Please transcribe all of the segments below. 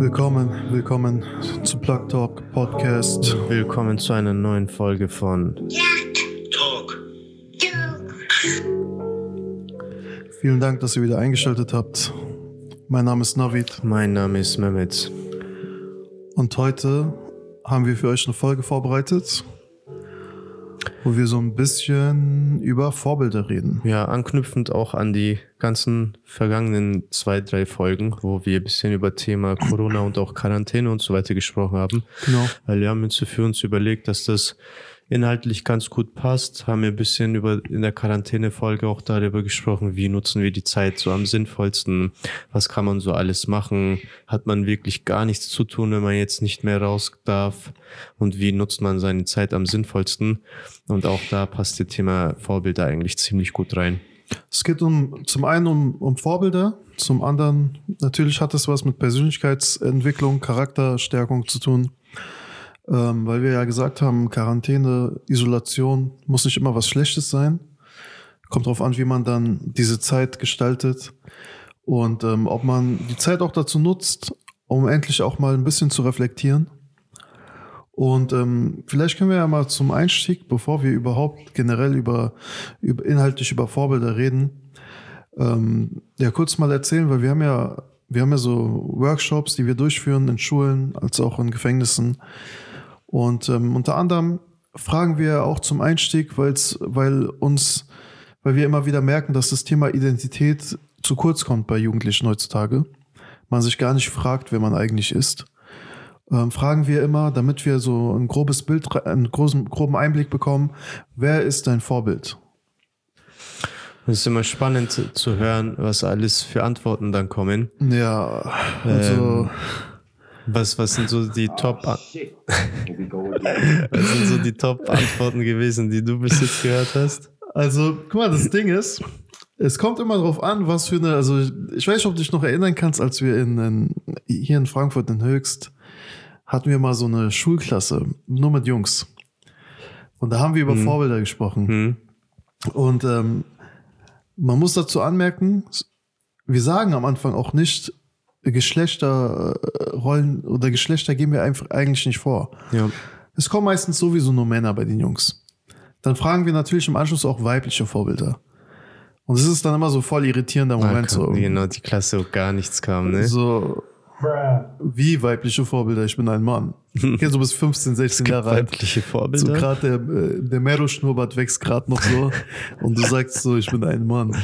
Willkommen, willkommen zu Plug Talk Podcast. Willkommen zu einer neuen Folge von Talk. Vielen Dank, dass ihr wieder eingeschaltet habt. Mein Name ist Navid Mein Name ist Mehmet. und heute haben wir für euch eine Folge vorbereitet, wo wir so ein bisschen über Vorbilder reden. Ja, anknüpfend auch an die ganzen vergangenen zwei, drei Folgen, wo wir ein bisschen über Thema Corona und auch Quarantäne und so weiter gesprochen haben. Genau. Weil wir haben uns für uns überlegt, dass das inhaltlich ganz gut passt, haben wir ein bisschen über in der Quarantäne-Folge auch darüber gesprochen, wie nutzen wir die Zeit so am sinnvollsten, was kann man so alles machen, hat man wirklich gar nichts zu tun, wenn man jetzt nicht mehr raus darf? Und wie nutzt man seine Zeit am sinnvollsten? Und auch da passt das Thema Vorbilder eigentlich ziemlich gut rein. Es geht um zum einen um, um Vorbilder, zum anderen natürlich hat es was mit Persönlichkeitsentwicklung, Charakterstärkung zu tun. Ähm, weil wir ja gesagt haben, Quarantäne, Isolation muss nicht immer was Schlechtes sein. Kommt drauf an, wie man dann diese Zeit gestaltet und ähm, ob man die Zeit auch dazu nutzt, um endlich auch mal ein bisschen zu reflektieren. Und ähm, vielleicht können wir ja mal zum Einstieg, bevor wir überhaupt generell über, über inhaltlich über Vorbilder reden, ähm, ja kurz mal erzählen, weil wir haben ja wir haben ja so Workshops, die wir durchführen in Schulen als auch in Gefängnissen. Und ähm, unter anderem fragen wir auch zum Einstieg, weil's, weil uns, weil wir immer wieder merken, dass das Thema Identität zu kurz kommt bei Jugendlichen heutzutage. Man sich gar nicht fragt, wer man eigentlich ist. Ähm, fragen wir immer, damit wir so ein grobes Bild, einen großen, groben Einblick bekommen, wer ist dein Vorbild? Es ist immer spannend zu- hören, was alles für Antworten dann kommen. Ja, also. Ähm, Was, was sind so die Top, was sind so die Top-Antworten gewesen, die du bis jetzt gehört hast? Also, guck mal, das Ding ist, es kommt immer drauf an, was für eine, also ich weiß nicht, ob du dich noch erinnern kannst, als wir in, in hier in Frankfurt in Höchst hatten wir mal so eine Schulklasse, nur mit Jungs. Und da haben wir über Vorbilder gesprochen. Hm? Und ähm, man muss dazu anmerken, wir sagen am Anfang auch nicht, Geschlechterrollen oder Geschlechter geben wir einfach eigentlich nicht vor. Ja. Es kommen meistens sowieso nur Männer bei den Jungs. Dann fragen wir natürlich im Anschluss auch weibliche Vorbilder. Und es ist dann immer so voll irritierender Moment. so, Genau, die Klasse, wo gar nichts kam, ne? so wie weibliche Vorbilder, ich bin ein Mann. Okay, so bis 15, 16 Jahre alt. Weibliche So Vorbilder. gerade der, äh, der Mero-Schnurrbart wächst gerade noch so und du sagst so, ich bin ein Mann.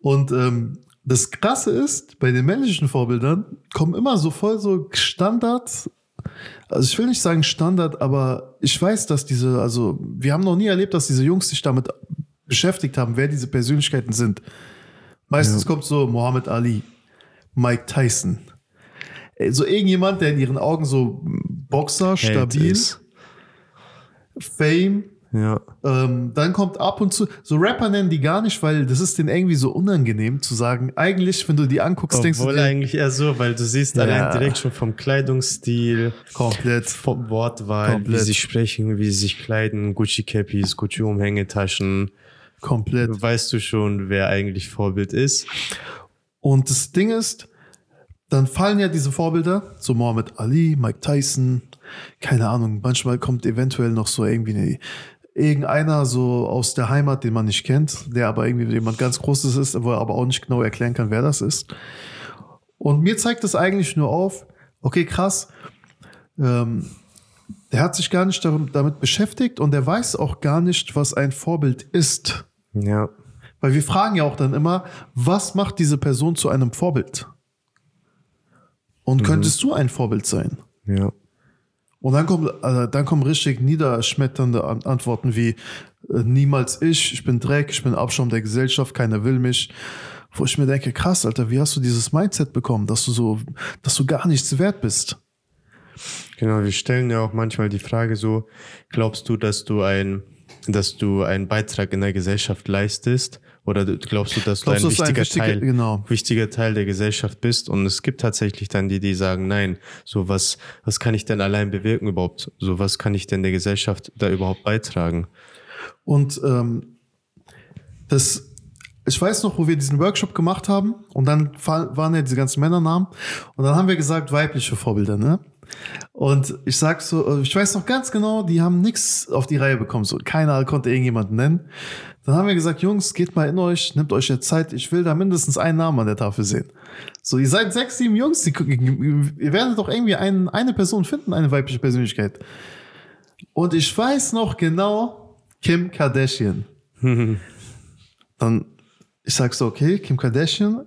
Und ähm, das Krasse ist, bei den männlichen Vorbildern kommen immer so voll so Standard, also ich will nicht sagen Standard, aber ich weiß, dass diese, also wir haben noch nie erlebt, dass diese Jungs sich damit beschäftigt haben, wer diese Persönlichkeiten sind. Meistens kommt so Muhammad Ali, Mike Tyson. Ey, So irgendjemand, der in ihren Augen so Boxer, Held stabil, ist. Fame, Ja. ähm, dann kommt ab und zu, so Rapper nennen die gar nicht, weil das ist denen irgendwie so unangenehm zu sagen. Eigentlich, wenn du die anguckst, denkst du Obwohl eigentlich eher so, weil du siehst Ja. allein direkt schon vom Kleidungsstil, komplett. vom Wortwahl, Komplett. wie sie sprechen, wie sie sich kleiden, Gucci-Cappies, Gucci-Umhängetaschen. Komplett. Weißt du schon, wer eigentlich Vorbild ist? Und das Ding ist, dann fallen ja diese Vorbilder, so Muhammad Ali, Mike Tyson, keine Ahnung, manchmal kommt eventuell noch so irgendwie eine, irgendeiner so aus der Heimat, den man nicht kennt, der aber irgendwie jemand ganz Großes ist, wo er aber auch nicht genau erklären kann, wer das ist. Und mir zeigt das eigentlich nur auf, okay, krass, ähm, der hat sich gar nicht damit beschäftigt und der weiß auch gar nicht, was ein Vorbild ist. Ja. Weil wir fragen ja auch dann immer, was macht diese Person zu einem Vorbild? Und könntest du ein Vorbild sein? Ja. Und dann kommen, äh, dann kommen richtig niederschmetternde An Antworten wie äh, niemals ich, ich bin Dreck, ich bin Abschaum der Gesellschaft, keiner will mich. Wo ich mir denke, krass, Alter, wie hast du dieses Mindset bekommen, dass du so, dass du gar nichts wert bist? Genau, wir stellen ja auch manchmal die Frage so, glaubst du, dass du ein, dass du einen Beitrag in der Gesellschaft leistest? Oder glaubst du, dass Glaubst du ein dass du ein wichtiger wichtiger- Teil, genau. wichtiger Teil der Gesellschaft bist? Und es gibt tatsächlich dann die, die sagen, nein, so was, was kann ich denn allein bewirken überhaupt? So was kann ich denn der Gesellschaft da überhaupt beitragen? Und ähm, das ich weiß noch, wo wir diesen Workshop gemacht haben und dann waren ja diese ganzen Männernamen und dann haben wir gesagt, weibliche Vorbilder, ne? Und ich sag so, äh, ich weiß noch ganz genau, die haben nichts auf die Reihe bekommen, so keiner konnte irgendjemanden nennen. Dann haben wir gesagt, Jungs, geht mal in euch, nehmt euch jetzt Zeit, ich will da mindestens einen Namen an der Tafel sehen. So, ihr seid sechs, sieben Jungs, die, ihr werdet doch irgendwie einen, eine Person finden, eine weibliche Persönlichkeit. Und ich weiß noch genau, Kim Kardashian. Dann, ich sag so, okay, Kim Kardashian,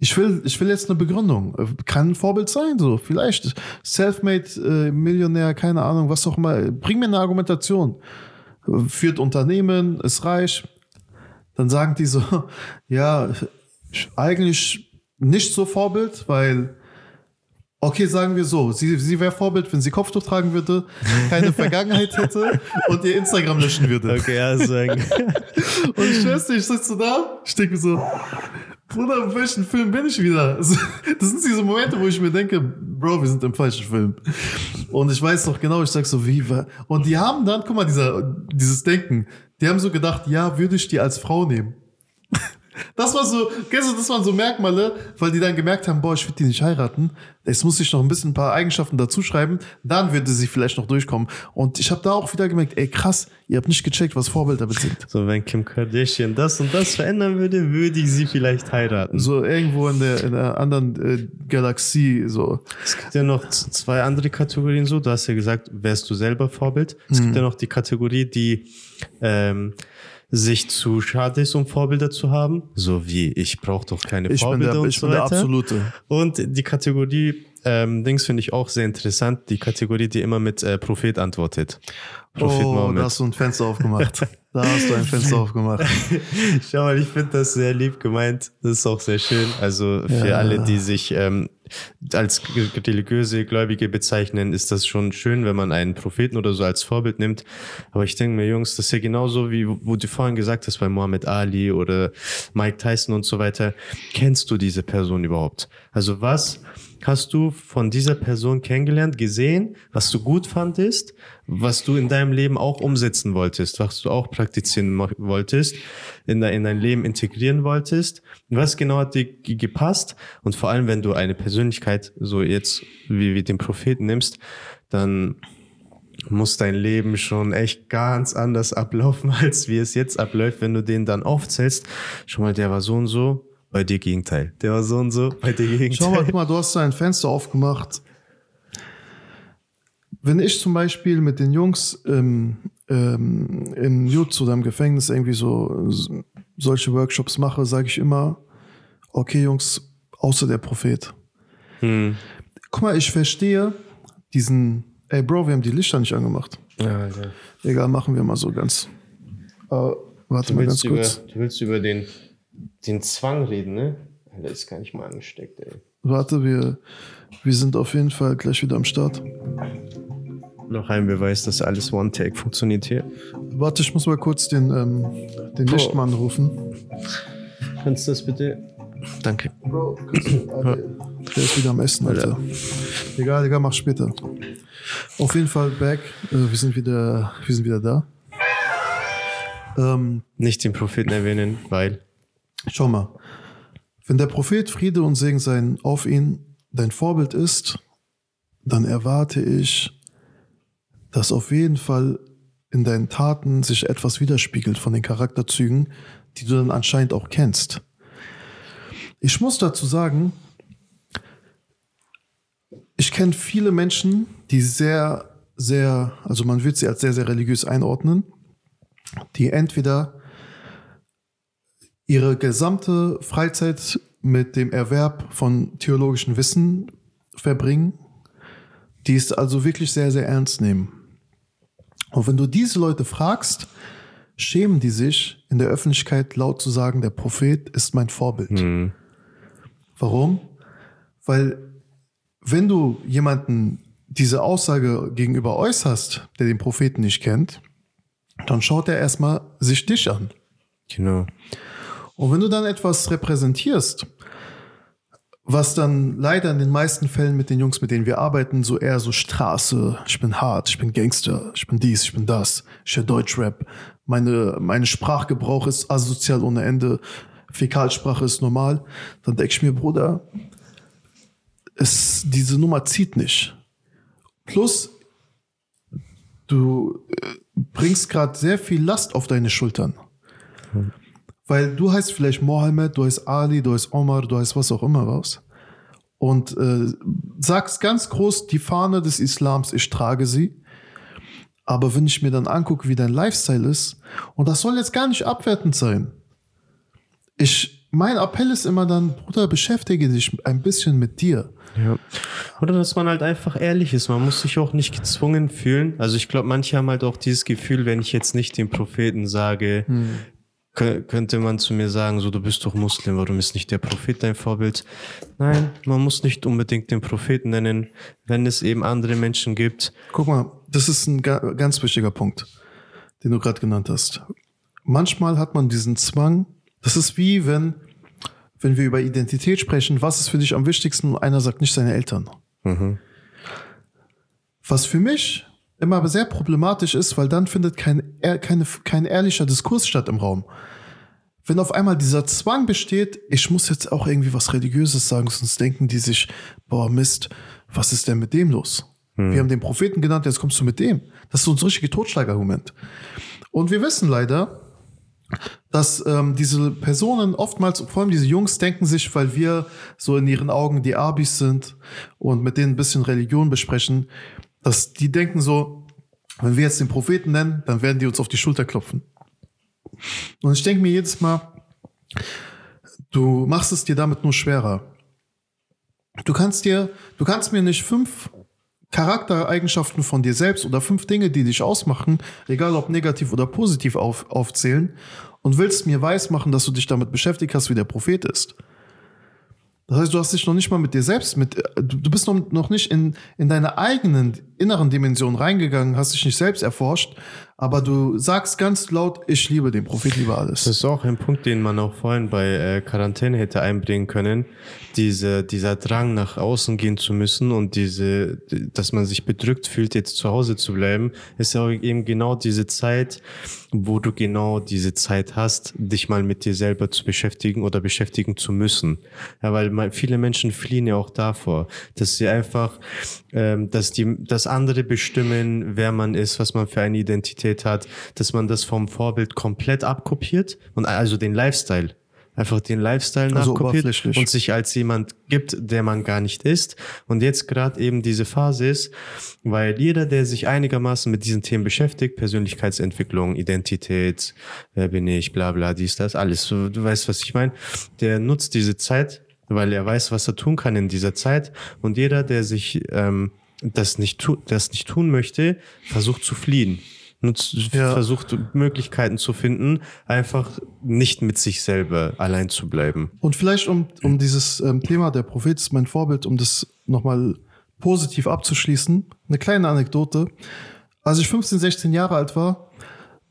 ich will, ich will jetzt eine Begründung. Kann ein Vorbild sein, so, vielleicht. Selfmade, äh, Millionär, keine Ahnung, was auch immer. Bring mir eine Argumentation. Führt Unternehmen, ist reich. Dann sagen die so, ja, eigentlich nicht so Vorbild, weil Okay, sagen wir so, sie, sie wäre Vorbild, wenn sie Kopftuch tragen würde, keine Vergangenheit hätte und ihr Instagram löschen würde. Okay, ja, sagen. Und ich schwör's dir, ich sitze da, ich denke mir so, Bruder, in welchem Film bin ich wieder? Das sind diese Momente, wo ich mir denke, Bro, wir sind im falschen Film. Und ich weiß noch genau, ich sag so, wie. Und die haben dann, guck mal, dieser, dieses Denken, die haben so gedacht, ja, würde ich die als Frau nehmen. Das war so, kennst du, das waren so Merkmale, weil die dann gemerkt haben, boah, ich würde die nicht heiraten. Jetzt muss ich noch ein bisschen ein paar Eigenschaften dazu schreiben, dann würde sie vielleicht noch durchkommen. Und ich habe da auch wieder gemerkt, ey krass, ihr habt nicht gecheckt, was Vorbilder besingt. So, wenn Kim Kardashian das und das verändern würde, würde ich sie vielleicht heiraten. So irgendwo in der, in der anderen äh, Galaxie, so. Es gibt ja noch zwei andere Kategorien so. Du hast ja gesagt, wärst du selber Vorbild. Es gibt ja noch die Kategorie, die ähm, sich zu schade ist, um Vorbilder zu haben. So wie, ich brauche doch keine Ich Vorbilder der, und ich so bin der weiter. absolute. Und die Kategorie, ähm, Dings finde ich auch sehr interessant. Die Kategorie, die immer mit äh, Prophet antwortet. Prophet Oh, da Mohammed. hast du ein Fenster aufgemacht. Da hast du ein Fenster aufgemacht. Schau mal, ich finde das sehr lieb gemeint. Das ist auch sehr schön. Also für Ja. alle, die sich ähm, als religiöse Gläubige bezeichnen, ist das schon schön, wenn man einen Propheten oder so als Vorbild nimmt. Aber ich denke mir, Jungs, das ist ja genauso wie, wo du vorhin gesagt hast, bei Muhammad Ali oder Mike Tyson und so weiter. Kennst du diese Person überhaupt? Also was hast du von dieser Person kennengelernt, gesehen, was du gut fandest, was du in deinem Leben auch umsetzen wolltest, was du auch praktizieren wolltest, in, dein- in dein Leben integrieren wolltest? Was genau hat dir ge- gepasst? Und vor allem, wenn du eine Persönlichkeit so jetzt wie, wie den Propheten nimmst, dann muss dein Leben schon echt ganz anders ablaufen, als wie es jetzt abläuft, wenn du den dann aufzählst. Schon mal, der war so und so, bei dir Gegenteil. Der war so und so, bei dir Gegenteil. Schau mal, guck mal, du hast da ein Fenster aufgemacht. Wenn ich zum Beispiel mit den Jungs ähm, ähm, in Jutsu oder im Gefängnis irgendwie so so- solche Workshops mache, sage ich immer, okay Jungs, außer der Prophet. Hm. Guck mal, ich verstehe diesen, ey Bro, wir haben die Lichter nicht angemacht. Ja, ja. Egal, machen wir mal so ganz. Äh, warte mal ganz Du, willst kurz. über, du willst über den, den Zwang reden, ne? Der ist gar nicht mal angesteckt, ey. Warte, wir, wir sind auf jeden Fall gleich wieder am Start. Noch ein Beweis, dass alles One-Take funktioniert hier. Warte, ich muss mal kurz den, ähm, den Lichtmann rufen. Kannst du das bitte? Danke. Bro, der ist wieder am Essen, Alter. Egal, egal, mach später. Auf jeden Fall back. Äh, wir sind wieder, wir sind wieder da. Ähm, Nicht den Propheten erwähnen, weil. schau mal. Wenn der Prophet Friede und Segen sein auf ihn dein Vorbild ist, dann erwarte ich, dass auf jeden Fall in deinen Taten sich etwas widerspiegelt von den Charakterzügen, die du dann anscheinend auch kennst. Ich muss dazu sagen, ich kenne viele Menschen, die sehr, sehr, also man wird sie als sehr, sehr religiös einordnen, die entweder ihre gesamte Freizeit mit dem Erwerb von theologischem Wissen verbringen, die es also wirklich sehr, sehr ernst nehmen. Und wenn du diese Leute fragst, schämen die sich, in der Öffentlichkeit laut zu sagen, der Prophet ist mein Vorbild. Hm. Warum? Weil wenn du jemanden diese Aussage gegenüber äußerst, der den Propheten nicht kennt, dann schaut er erstmal sich dich an. Genau. Und wenn du dann etwas repräsentierst, was dann leider in den meisten Fällen mit den Jungs, mit denen wir arbeiten, so eher so Straße, ich bin hart, ich bin Gangster, ich bin dies, ich bin das, ich höre Deutschrap, meine, meine Sprachgebrauch ist asozial ohne Ende. Fäkalsprache ist normal, dann denke ich mir, Bruder, es, diese Nummer zieht nicht. Plus, du äh, bringst gerade sehr viel Last auf deine Schultern. Weil du heißt vielleicht Mohammed, du heißt Ali, du heißt Omar, du heißt was auch immer was. Und äh, sagst ganz groß, die Fahne des Islams, ich trage sie. Aber wenn ich mir dann angucke, wie dein Lifestyle ist, und das soll jetzt gar nicht abwertend sein. Ich, mein Appell ist immer dann, Bruder, beschäftige dich ein bisschen mit dir. Ja. Oder dass man halt einfach ehrlich ist. Man muss sich auch nicht gezwungen fühlen. Also ich glaube, manche haben halt auch dieses Gefühl, wenn ich jetzt nicht den Propheten sage, kö- könnte man zu mir sagen, so du bist doch Muslim, warum ist nicht der Prophet dein Vorbild? Nein, man muss nicht unbedingt den Propheten nennen, wenn es eben andere Menschen gibt. Guck mal, das ist ein ga ganz wichtiger Punkt, den du gerade genannt hast. Manchmal hat man diesen Zwang, das ist wie wenn, wenn wir über Identität sprechen, was ist für dich am wichtigsten und einer sagt nicht seine Eltern. Was für mich immer sehr problematisch ist, weil dann findet kein, keine, kein ehrlicher Diskurs statt im Raum. Wenn auf einmal dieser Zwang besteht, ich muss jetzt auch irgendwie was Religiöses sagen, sonst denken die sich, boah, Mist, was ist denn mit dem los? Wir haben den Propheten genannt, jetzt kommst du mit dem. Das ist so ein richtiges Totschlagargument. Und wir wissen leider, dass ähm, diese Personen oftmals, vor allem diese Jungs, denken sich, weil wir so in ihren Augen die Abis sind und mit denen ein bisschen Religion besprechen, dass die denken so, wenn wir jetzt den Propheten nennen, dann werden die uns auf die Schulter klopfen. Und ich denke mir jedes Mal, du machst es dir damit nur schwerer. Du kannst dir, du kannst mir nicht fünf Charaktereigenschaften von dir selbst oder fünf Dinge, die dich ausmachen, egal ob negativ oder positiv auf, aufzählen und willst mir weismachen, dass du dich damit beschäftigt hast, wie der Prophet ist. Das heißt, du hast dich noch nicht mal mit dir selbst, mit, du bist noch, nicht in, in deine eigenen inneren Dimensionen reingegangen, hast dich nicht selbst erforscht, aber du sagst ganz laut, ich liebe den Propheten über alles. Das ist auch ein Punkt, den man auch vorhin bei äh, Quarantäne hätte einbringen können. Diese, dieser Drang nach außen gehen zu müssen und diese, dass man sich bedrückt fühlt, jetzt zu Hause zu bleiben, ist ja eben genau diese Zeit, wo du genau diese Zeit hast, dich mal mit dir selber zu beschäftigen oder beschäftigen zu müssen. Ja, weil man, viele Menschen fliehen ja auch davor, dass sie einfach, ähm, dass die, dass andere bestimmen, wer man ist, was man für eine Identität hat, dass man das vom Vorbild komplett abkopiert und also den Lifestyle einfach den Lifestyle Also nachkopiert und sich als jemand gibt, der man gar nicht ist. Und jetzt gerade eben diese Phase ist, weil jeder, der sich einigermaßen mit diesen Themen beschäftigt, Persönlichkeitsentwicklung, Identität, wer bin ich, bla bla, dies, das, alles, du, du weißt, was ich meine, der nutzt diese Zeit, weil er weiß, was er tun kann in dieser Zeit. Und jeder, der sich ähm, das, nicht tu das nicht tun möchte, versucht zu fliehen. Nutzt, Ja. versucht Möglichkeiten zu finden, einfach nicht mit sich selber allein zu bleiben. Und vielleicht um, um dieses ähm, Thema, der Prophet ist mein Vorbild, um das nochmal positiv abzuschließen, eine kleine Anekdote. Als ich 15, 16 Jahre alt war,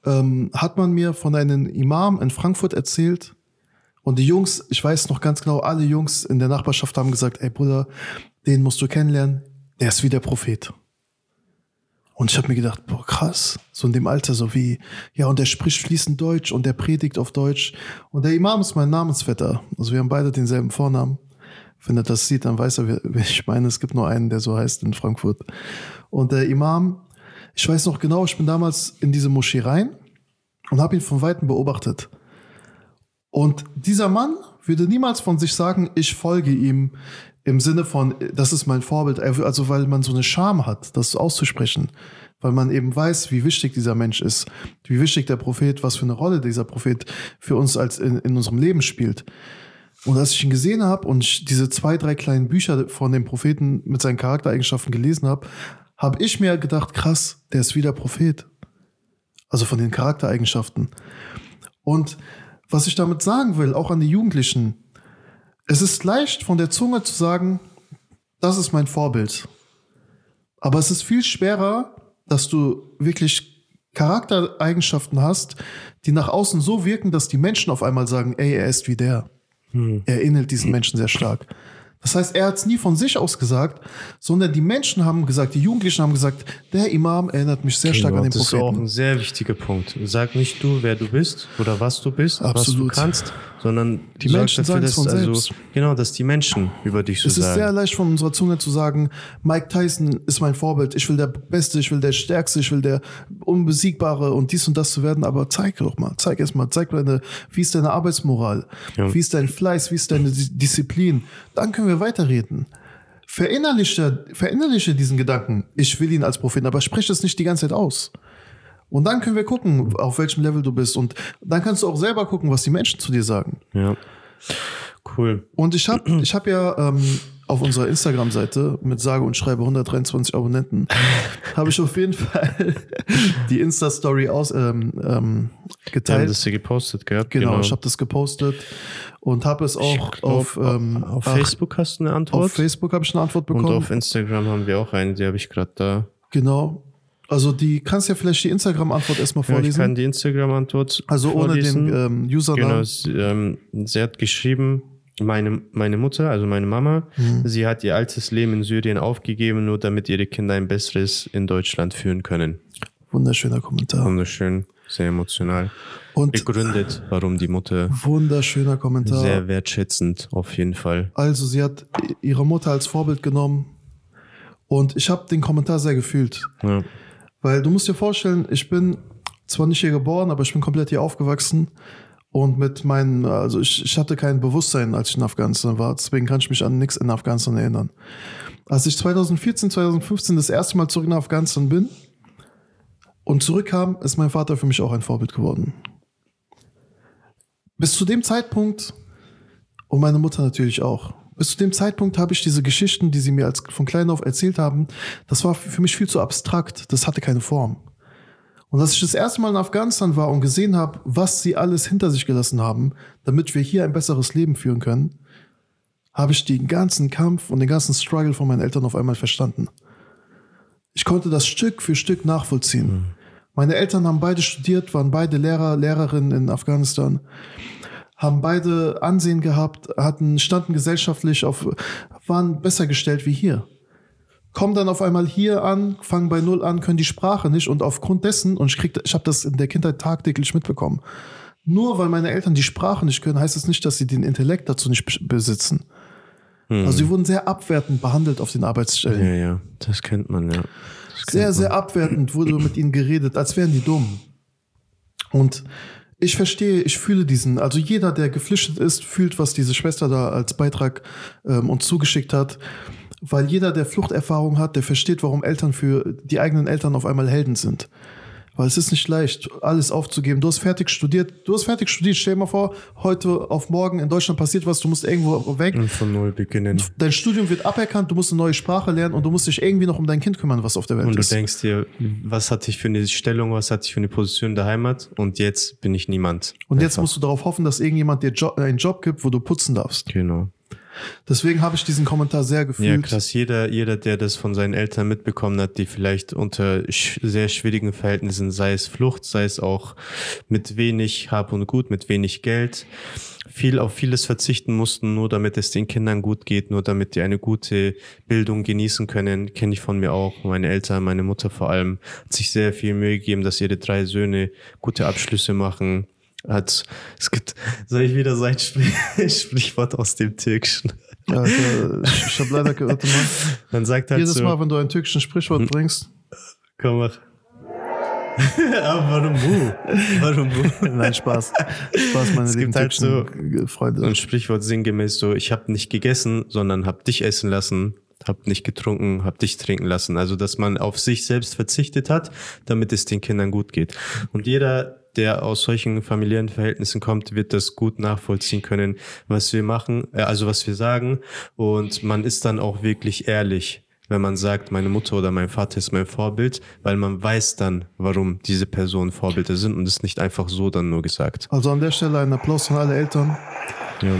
ähm, hat man mir von einem Imam in Frankfurt erzählt, und die Jungs, ich weiß noch ganz genau, alle Jungs in der Nachbarschaft haben gesagt, ey Bruder, den musst du kennenlernen, der ist wie der Prophet. Und ich habe mir gedacht, boah, krass, so in dem Alter, so wie, ja, und der spricht fließend Deutsch und der predigt auf Deutsch. Und der Imam ist mein Namensvetter. Also wir haben beide denselben Vornamen. Wenn er das sieht, dann weiß er, wer ich meine. Es gibt nur einen, der so heißt in Frankfurt. Und der Imam, ich weiß noch genau, ich bin damals in diese Moschee rein und habe ihn von Weitem beobachtet. Und dieser Mann würde niemals von sich sagen, ich folge ihm im Sinne von, das ist mein Vorbild. Also weil man so eine Scham hat, das auszusprechen. Weil man eben weiß, wie wichtig dieser Mensch ist, wie wichtig der Prophet, was für eine Rolle dieser Prophet für uns als in, in unserem Leben spielt. Und als ich ihn gesehen habe und ich diese zwei, drei kleinen Bücher von dem Propheten mit seinen Charaktereigenschaften gelesen habe, habe ich mir gedacht, krass, der ist wie der Prophet. Also von den Charaktereigenschaften. Und was ich damit sagen will, auch an die Jugendlichen, es ist leicht von der Zunge zu sagen, das ist mein Vorbild. Aber es ist viel schwerer, dass du wirklich Charaktereigenschaften hast, die nach außen so wirken, dass die Menschen auf einmal sagen, ey, er ist wie der. Er ähnelt diesen Menschen sehr stark. Das heißt, er hat es nie von sich aus gesagt, sondern die Menschen haben gesagt, die Jugendlichen haben gesagt, der Imam erinnert mich sehr stark Genau, an den das ist auch Propheten. ein sehr wichtiger Punkt. Sag nicht du, wer du bist oder was du bist, Absolut. was du kannst, sondern Die Menschen sagen's dass, von also, selbst. Genau, dass die Menschen über dich so Es ist sagen. sehr leicht von unserer Zunge zu sagen, Mike Tyson ist mein Vorbild, ich will der Beste, ich will der Stärkste, ich will der Unbesiegbare und dies und das zu werden, aber zeig doch mal, zeig erst mal, zeig deine, wie ist deine Arbeitsmoral, Ja. wie ist dein Fleiß, wie ist deine Dis- Disziplin, dann können wir weiterreden. Verinnerliche, verinnerliche diesen Gedanken, ich will ihn als Propheten, aber spreche es nicht die ganze Zeit aus. Und dann können wir gucken, auf welchem Level du bist. Und dann kannst du auch selber gucken, was die Menschen zu dir sagen. ja. Cool. Und ich habe ich hab ja ähm, auf unserer Instagram-Seite mit sage und schreibe 123 Abonnenten, habe ich auf jeden Fall die Insta-Story aus ähm, ähm, geteilt. das hier gepostet gehabt. genau, ich habe das gepostet und habe es auch glaub, auf, ähm, auf ach, Facebook hast du eine Antwort. auf Facebook habe ich eine Antwort und bekommen. auf Instagram haben wir auch eine, die habe ich gerade da. genau. Also die kannst ja vielleicht die Instagram-Antwort erstmal Ja, ich vorlesen. kann die Instagram-Antwort also ohne vorlesen. den ähm, Usernamen. Genau, sie, ähm, sie hat geschrieben, meine, meine Mutter, also meine Mama, Mhm. sie hat ihr altes Leben in Syrien aufgegeben, nur damit ihre Kinder ein besseres in Deutschland führen können. Wunderschöner Kommentar. Wunderschön, sehr emotional. Und Begründet, warum die Mutter wunderschöner Kommentar. sehr wertschätzend auf jeden Fall. Also sie hat ihre Mutter als Vorbild genommen und ich habe den Kommentar sehr gefühlt, Ja. Weil du musst dir vorstellen, ich bin zwar nicht hier geboren, aber ich bin komplett hier aufgewachsen und mit meinen, also ich, ich hatte kein Bewusstsein, als ich in Afghanistan war, deswegen kann ich mich an nichts in Afghanistan erinnern. Als ich 2014, 2015 das erste Mal zurück nach Afghanistan bin und zurückkam, ist mein Vater für mich auch ein Vorbild geworden. Bis zu dem Zeitpunkt und meine Mutter natürlich auch. Bis zu dem Zeitpunkt habe ich diese Geschichten, die sie mir als von klein auf erzählt haben, das war für mich viel zu abstrakt. Das hatte keine Form. Und als ich das erste Mal in Afghanistan war und gesehen habe, was sie alles hinter sich gelassen haben, damit wir hier ein besseres Leben führen können, habe ich den ganzen Kampf und den ganzen Struggle von meinen Eltern auf einmal verstanden. Ich konnte das Stück für Stück nachvollziehen. Meine Eltern haben beide studiert, waren beide Lehrer, Lehrerinnen in Afghanistan haben beide Ansehen gehabt, hatten, standen gesellschaftlich auf, waren besser gestellt wie hier. Kommen dann auf einmal hier an, fangen bei Null an, können die Sprache nicht und aufgrund dessen, und ich krieg, ich habe das in der Kindheit tagtäglich mitbekommen, nur weil meine Eltern die Sprache nicht können, heißt es das nicht, dass sie den Intellekt dazu nicht bes- besitzen. Also sie wurden sehr abwertend behandelt auf den Arbeitsstellen. Ja, ja, das kennt man, ja. Das Sehr, man. sehr abwertend wurde mit ihnen geredet, als wären die dumm. Und ich verstehe, ich fühle diesen, also jeder, der geflüchtet ist, fühlt, was diese Schwester da als Beitrag ähm, uns zugeschickt hat. Weil jeder, der Fluchterfahrung hat, der versteht, warum Eltern für die eigenen Eltern auf einmal Helden sind. Weil es ist nicht leicht, alles aufzugeben. Du hast fertig studiert, du hast fertig studiert, stell dir mal vor, heute auf morgen in Deutschland passiert was, du musst irgendwo weg. Und von Null beginnen. Dein Studium wird aberkannt, du musst eine neue Sprache lernen und du musst dich irgendwie noch um dein Kind kümmern, was auf der Welt Und du ist. denkst dir, was hatte ich für eine Stellung, was hatte ich für eine Position in der Heimat und jetzt bin ich niemand. Und jetzt Einfach. musst du darauf hoffen, dass irgendjemand dir jo einen Job gibt, wo du putzen darfst. Genau. Deswegen habe ich diesen Kommentar sehr Ja, gefühlt. krass. Jeder, jeder, der das von seinen Eltern mitbekommen hat, die vielleicht unter sch sehr schwierigen Verhältnissen, sei es Flucht, sei es auch mit wenig Hab und Gut, mit wenig Geld, viel auf vieles verzichten mussten, nur damit es den Kindern gut geht, nur damit die eine gute Bildung genießen können, kenne ich von mir auch. Meine Eltern, meine Mutter vor allem, hat sich sehr viel Mühe gegeben, dass ihre drei Söhne gute Abschlüsse machen. Hat, es gibt, soll ich wieder sein Sprich Sprichwort aus dem Türkischen? Also, ich habe leider gehört, mal, Man sagt halt jedes so, Mal, wenn du ein türkischen Sprichwort Hm. bringst. Komm, mach. Aber warum Mu? Warum Mu? Nein, Spaß. Spaß, meine Es lieben gibt halt so Freunde. ein Sprichwort sinngemäß so, ich habe nicht gegessen, sondern habe dich essen lassen, habe nicht getrunken, habe dich trinken lassen. Also, dass man auf sich selbst verzichtet hat, damit es den Kindern gut geht. Und jeder, der aus solchen familiären Verhältnissen kommt, wird das gut nachvollziehen können, was wir machen, äh, also was wir sagen. Und man ist dann auch wirklich ehrlich, wenn man sagt, meine Mutter oder mein Vater ist mein Vorbild, weil man weiß dann, warum diese Personen Vorbilder sind und es nicht einfach so dann nur gesagt. Also an der Stelle ein Applaus an alle Eltern. Ja.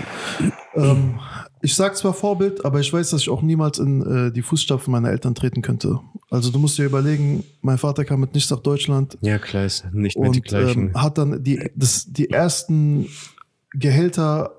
Ähm, ich sag zwar Vorbild, aber ich weiß, dass ich auch niemals in äh, die Fußstapfen meiner Eltern treten könnte. Also du musst dir überlegen, mein Vater kam mit nichts nach Deutschland Ja, klar, ist nicht mehr die und gleichen. ähm, hat dann die, das, die ersten Gehälter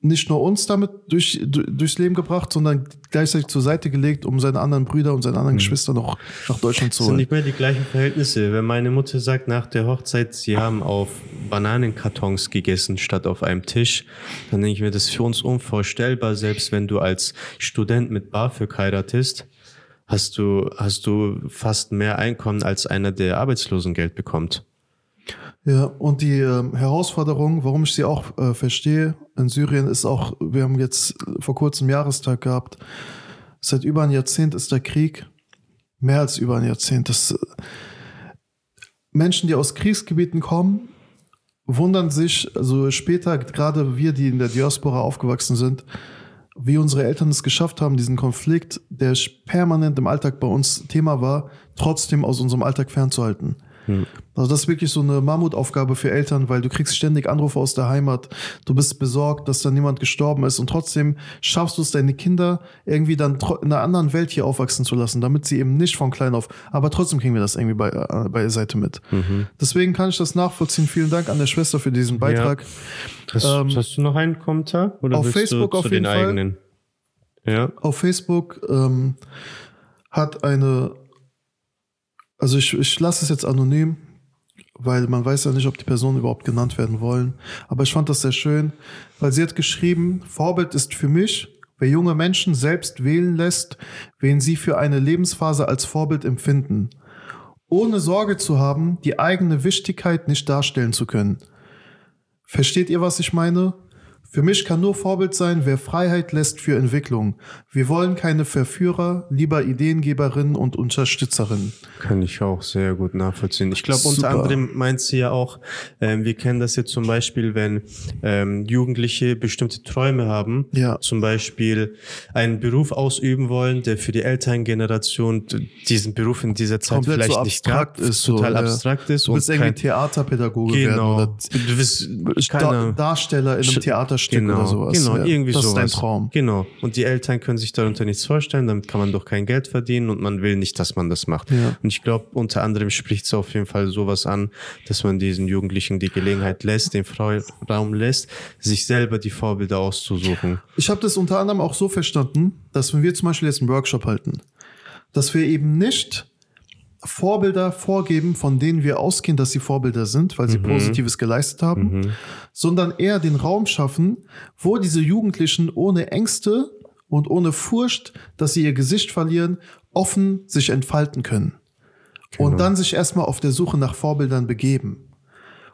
nicht nur uns damit durch, du- durchs Leben gebracht, sondern gleichzeitig zur Seite gelegt, um seine anderen Brüder und seine anderen Geschwister noch nach Deutschland zu Das sind holen. nicht mehr die gleichen Verhältnisse. Wenn meine Mutter sagt nach der Hochzeit, sie haben auf Bananenkartons gegessen statt auf einem Tisch, dann denke ich mir, das ist für uns unvorstellbar. Selbst wenn du als Student mit BAföG heiratest, hast du, hast du fast mehr Einkommen als einer, der Arbeitslosengeld bekommt. Ja, und die ähm, Herausforderung, warum ich sie auch äh, verstehe, in Syrien ist auch, wir haben jetzt vor kurzem Jahrestag gehabt, seit über ein Jahrzehnt ist der Krieg, mehr als über ein Jahrzehnt. Das, äh, Menschen, die aus Kriegsgebieten kommen, wundern sich, also später, gerade wir, die in der Diaspora aufgewachsen sind, wie unsere Eltern es geschafft haben, diesen Konflikt, der permanent im Alltag bei uns Thema war, trotzdem aus unserem Alltag fernzuhalten. Also das ist wirklich so eine Mammutaufgabe für Eltern, weil du kriegst ständig Anrufe aus der Heimat, du bist besorgt, dass da niemand gestorben ist und trotzdem schaffst du es, deine Kinder irgendwie dann in einer anderen Welt hier aufwachsen zu lassen, damit sie eben nicht von klein auf, aber trotzdem kriegen wir das irgendwie bei, äh, bei Seite mit. Deswegen kann ich das nachvollziehen. Vielen Dank an der Schwester für diesen Beitrag. Hast, Ähm, hast du noch einen Kommentar? Oder auf Facebook auf jeden den Fall. eigenen? Ja. auf Facebook ähm, hat eine, also ich, ich lasse es jetzt anonym, weil man weiß ja nicht, ob die Personen überhaupt genannt werden wollen. Aber ich fand das sehr schön, weil sie hat geschrieben, Vorbild ist für mich, wer junge Menschen selbst wählen lässt, wen sie für eine Lebensphase als Vorbild empfinden, ohne Sorge zu haben, die eigene Wichtigkeit nicht darstellen zu können. Versteht ihr, was ich meine? Für mich kann nur Vorbild sein, wer Freiheit lässt für Entwicklung. Wir wollen keine Verführer, lieber Ideengeberinnen und Unterstützerinnen. Kann ich auch sehr gut nachvollziehen. Ich glaube, unter anderem meint sie ja auch, ähm, wir kennen das jetzt zum Beispiel, wenn ähm, Jugendliche bestimmte Träume haben, Ja. zum Beispiel einen Beruf ausüben wollen, der für die Elterngeneration diesen Beruf in dieser Zeit Komplett vielleicht so nicht abstrakt gab, ist, so, total ja. abstrakt ist Du willst irgendwie Theaterpädagoge werden genau, oder du bist keine, Darsteller in einem Sch- Theaterstück genau, oder sowas. Genau, ja. irgendwie das sowas. ist dein Traum. Genau. Und die Eltern können sich darunter nichts vorstellen, damit kann man doch kein Geld verdienen und man will nicht, dass man das macht. Ja. Und ich glaube, unter anderem spricht es auf jeden Fall sowas an, dass man diesen Jugendlichen die Gelegenheit lässt, den Freiraum lässt, sich selber die Vorbilder auszusuchen. Ich habe das unter anderem auch so verstanden, dass wenn wir zum Beispiel jetzt einen Workshop halten, dass wir eben nicht Vorbilder vorgeben, von denen wir ausgehen, dass sie Vorbilder sind, weil sie Positives geleistet haben, sondern eher den Raum schaffen, wo diese Jugendlichen ohne Ängste und ohne Furcht, dass sie ihr Gesicht verlieren, offen sich entfalten können. Und dann sich erstmal auf der Suche nach Vorbildern begeben.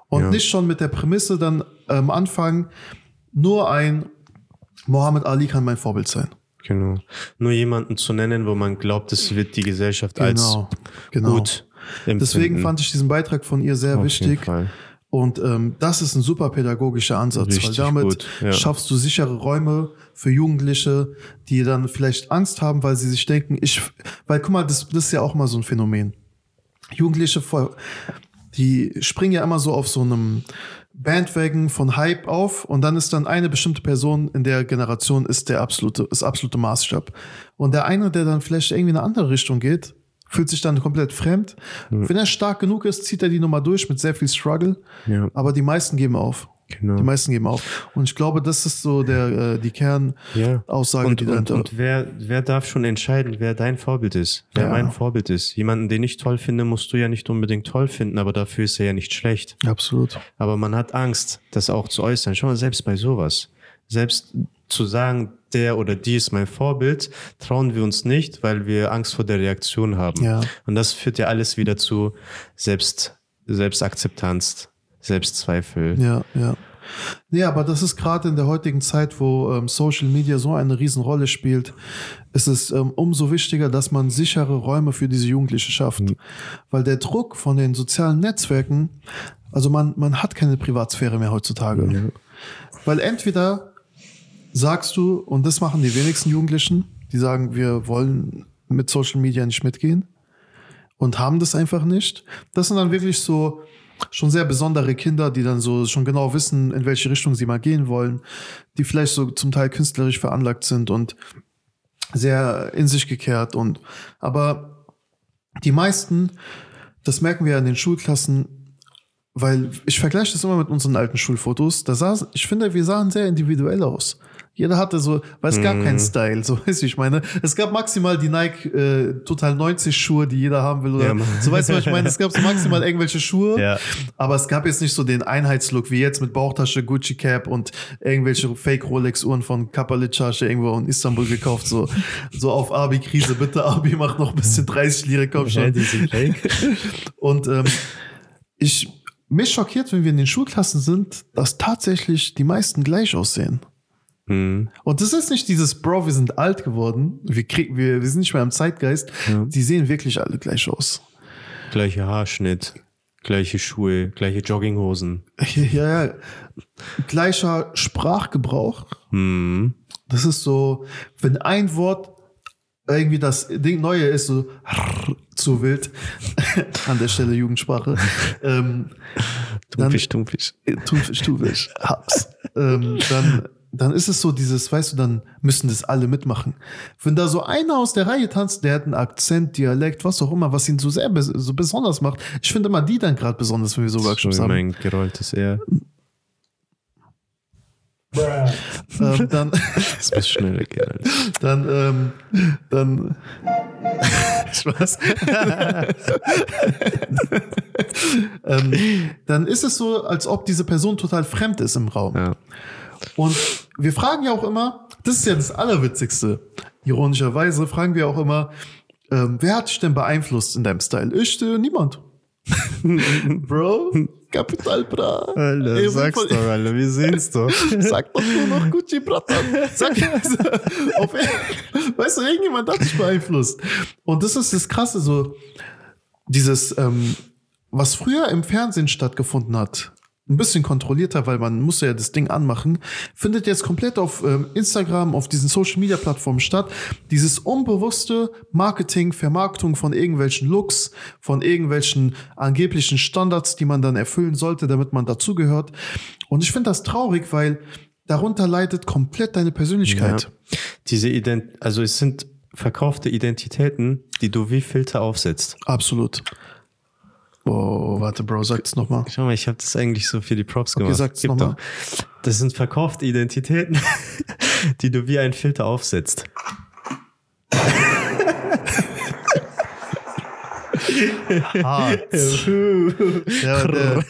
Und Ja. nicht schon mit der Prämisse dann am Anfang, nur ein Mohammed Ali kann mein Vorbild sein. Genau. Nur jemanden zu nennen, wo man glaubt, es wird die Gesellschaft als genau. gut empfinden. Deswegen fand ich diesen Beitrag von ihr sehr Auf wichtig. Und ähm, das ist ein super pädagogischer Ansatz, Richtig weil damit gut, ja. schaffst du sichere Räume für Jugendliche, die dann vielleicht Angst haben, weil sie sich denken, ich, weil guck mal, das, das ist ja auch mal so ein Phänomen. Jugendliche, die springen ja immer so auf so einem Bandwagon von Hype auf und dann ist dann eine bestimmte Person in der Generation ist der absolute, ist absolute Maßstab. Und der eine, der dann vielleicht irgendwie in eine andere Richtung geht, fühlt sich dann komplett fremd. Wenn er stark genug ist, zieht er die Nummer durch mit sehr viel Struggle. Ja. Aber die meisten geben auf. Genau. Die meisten geben auf. Und ich glaube, das ist so der, äh, die Ja. Kernaussage, Und, die und, dahinter. und wer, wer darf schon entscheiden, wer dein Vorbild ist, wer Ja. mein Vorbild ist? Jemanden, den ich toll finde, musst du ja nicht unbedingt toll finden, aber dafür ist er ja nicht schlecht. Absolut. Aber man hat Angst, das auch zu äußern. Schau mal, selbst bei sowas. Selbst zu sagen, der oder die ist mein Vorbild, trauen wir uns nicht, weil wir Angst vor der Reaktion haben. Ja. Und das führt ja alles wieder zu Selbst, Selbstakzeptanz, Selbstzweifel. Ja, ja. Nee, aber das ist gerade in der heutigen Zeit, wo ähm, Social Media so eine Riesenrolle spielt, ist es ähm, umso wichtiger, dass man sichere Räume für diese Jugendliche schafft. Weil der Druck von den sozialen Netzwerken, also man, man hat keine Privatsphäre mehr heutzutage. Weil entweder sagst du, und das machen die wenigsten Jugendlichen, die sagen, wir wollen mit Social Media nicht mitgehen und haben das einfach nicht. Das sind dann wirklich so schon sehr besondere Kinder, die dann so schon genau wissen, in welche Richtung sie mal gehen wollen, die vielleicht so zum Teil künstlerisch veranlagt sind und sehr in sich gekehrt und aber die meisten, das merken wir ja in den Schulklassen, weil ich vergleiche das immer mit unseren alten Schulfotos. Da sah, ich finde, wir sahen sehr individuell aus. Jeder hatte so, weil es gab Mhm. keinen Style, so weißt du, ich meine. Es gab maximal die Nike äh, Total 90 Schuhe, die jeder haben will. Oder, Ja, so weißt du, was ich meine. Es gab so maximal irgendwelche Schuhe. Ja. Aber es gab jetzt nicht so den Einheitslook wie jetzt mit Bauchtasche, Gucci Cap und irgendwelche Fake Rolex Uhren von Kapalitschasche irgendwo in Istanbul gekauft. So, so auf Abi Krise. Bitte Abi macht noch ein bisschen 30 Lire, komm schon. Und ähm, ich, mich schockiert, wenn wir in den Schulklassen sind, dass tatsächlich die meisten gleich aussehen. Hm. Und das ist nicht dieses, Bro, wir sind alt geworden, wir, krieg, wir, wir sind nicht mehr im Zeitgeist. Ja. Die sehen wirklich alle gleich aus. Gleicher Haarschnitt, gleiche Schuhe, gleiche Jogginghosen. Ja, ja. Gleicher Sprachgebrauch. Hm. Das ist so, wenn ein Wort irgendwie das Ding Neue ist, so zu wild, an der Stelle Jugendsprache, ähm, dann, Tumpfisch, Tumpfisch. Thunfisch, Thunfisch, Haps. ähm, dann, dann ist es so dieses, weißt du, dann müssen das alle mitmachen. Wenn da so einer aus der Reihe tanzt, der hat einen Akzent, Dialekt, was auch immer, was ihn so sehr bes so besonders macht. Ich finde immer die dann gerade besonders, wenn wir so Workshops So haben. mein gerolltes R. Ähm, dann, Das muss schneller gehen. Dann, ähm, dann, Spaß. ähm, dann ist es so, als ob diese Person total fremd ist im Raum. Ja. Und wir fragen ja auch immer, das ist ja das Allerwitzigste. Ironischerweise fragen wir auch immer, ähm, wer hat dich denn beeinflusst in deinem Style? Ich, äh, niemand. Bro, Kapital Bra. Alter, Ey, sag's voll- doch, Alter, wir sehen's doch. Sag doch nur noch Gucci, Bratan. Sag, auf, weißt du, irgendjemand hat dich beeinflusst. Und das ist das Krasse, so dieses, ähm, was früher im Fernsehen stattgefunden hat, ein bisschen kontrollierter, weil man musste ja das Ding anmachen, findet jetzt komplett auf ähm, Instagram, auf diesen Social Media Plattformen statt. Dieses unbewusste Marketing, Vermarktung von irgendwelchen Looks, von irgendwelchen angeblichen Standards, die man dann erfüllen sollte, damit man dazugehört. Und ich finde das traurig, weil darunter leidet komplett deine Persönlichkeit. Ja. Diese Ident also es sind verkaufte Identitäten, die du wie Filter aufsetzt. Absolut. Oh, warte, Bro, sag es nochmal. Schau mal, ich habe das eigentlich so für die Props Okay, gemacht. sag's Gib noch mal. doch. Das sind verkaufte Identitäten, die du wie ein Filter aufsetzt. Hart. Ja, der,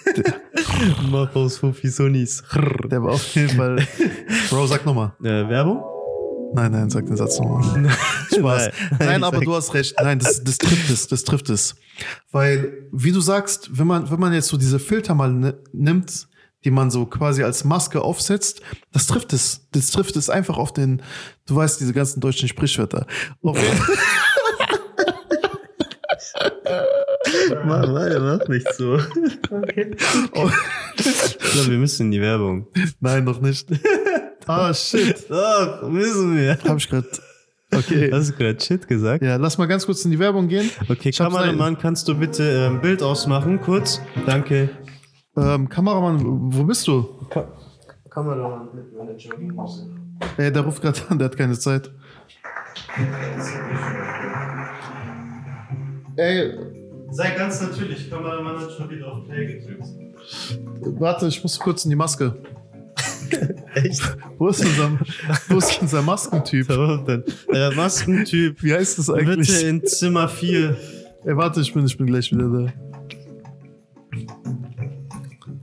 Mach aus Fufisonis. der war auf jeden Fall. Bro, sag nochmal. Äh, Werbung? Nein, nein, sag den Satz nochmal. Spaß. Nein, Nein, nein, aber sag- du hast recht. Nein, das, das trifft es, das trifft es. Weil, wie du sagst, wenn man, wenn man jetzt so diese Filter mal ni- nimmt, die man so quasi als Maske aufsetzt, das trifft es. Das trifft es einfach auf den, du weißt, diese ganzen deutschen Sprichwörter. Auf, Mach, mach, mach nicht so. Ich glaube, wir müssen in die Werbung. nein, noch nicht. Ah, shit. Doch, müssen wir. Hab ich gerade. Okay. Hast du gerade Shit gesagt? Ja, lass mal ganz kurz in die Werbung gehen. Okay, Ich Kameramann, kannst du bitte äh, ein Bild ausmachen, kurz? Danke. Ähm, Kameramann, wo bist du? Kameramann mit meiner Jogginghose. Ey, der ruft gerade an, der hat keine Zeit. Ey, Sei ganz natürlich, Kameramann hat schon wieder auf Play gedrückt. warte, ich muss kurz in die Maske. Echt? Wo ist unser, wo ist unser Maskentyp? Der Maskentyp, Wie heißt das eigentlich? bitte in Zimmer 4. Ey, warte, ich bin, ich bin gleich wieder da.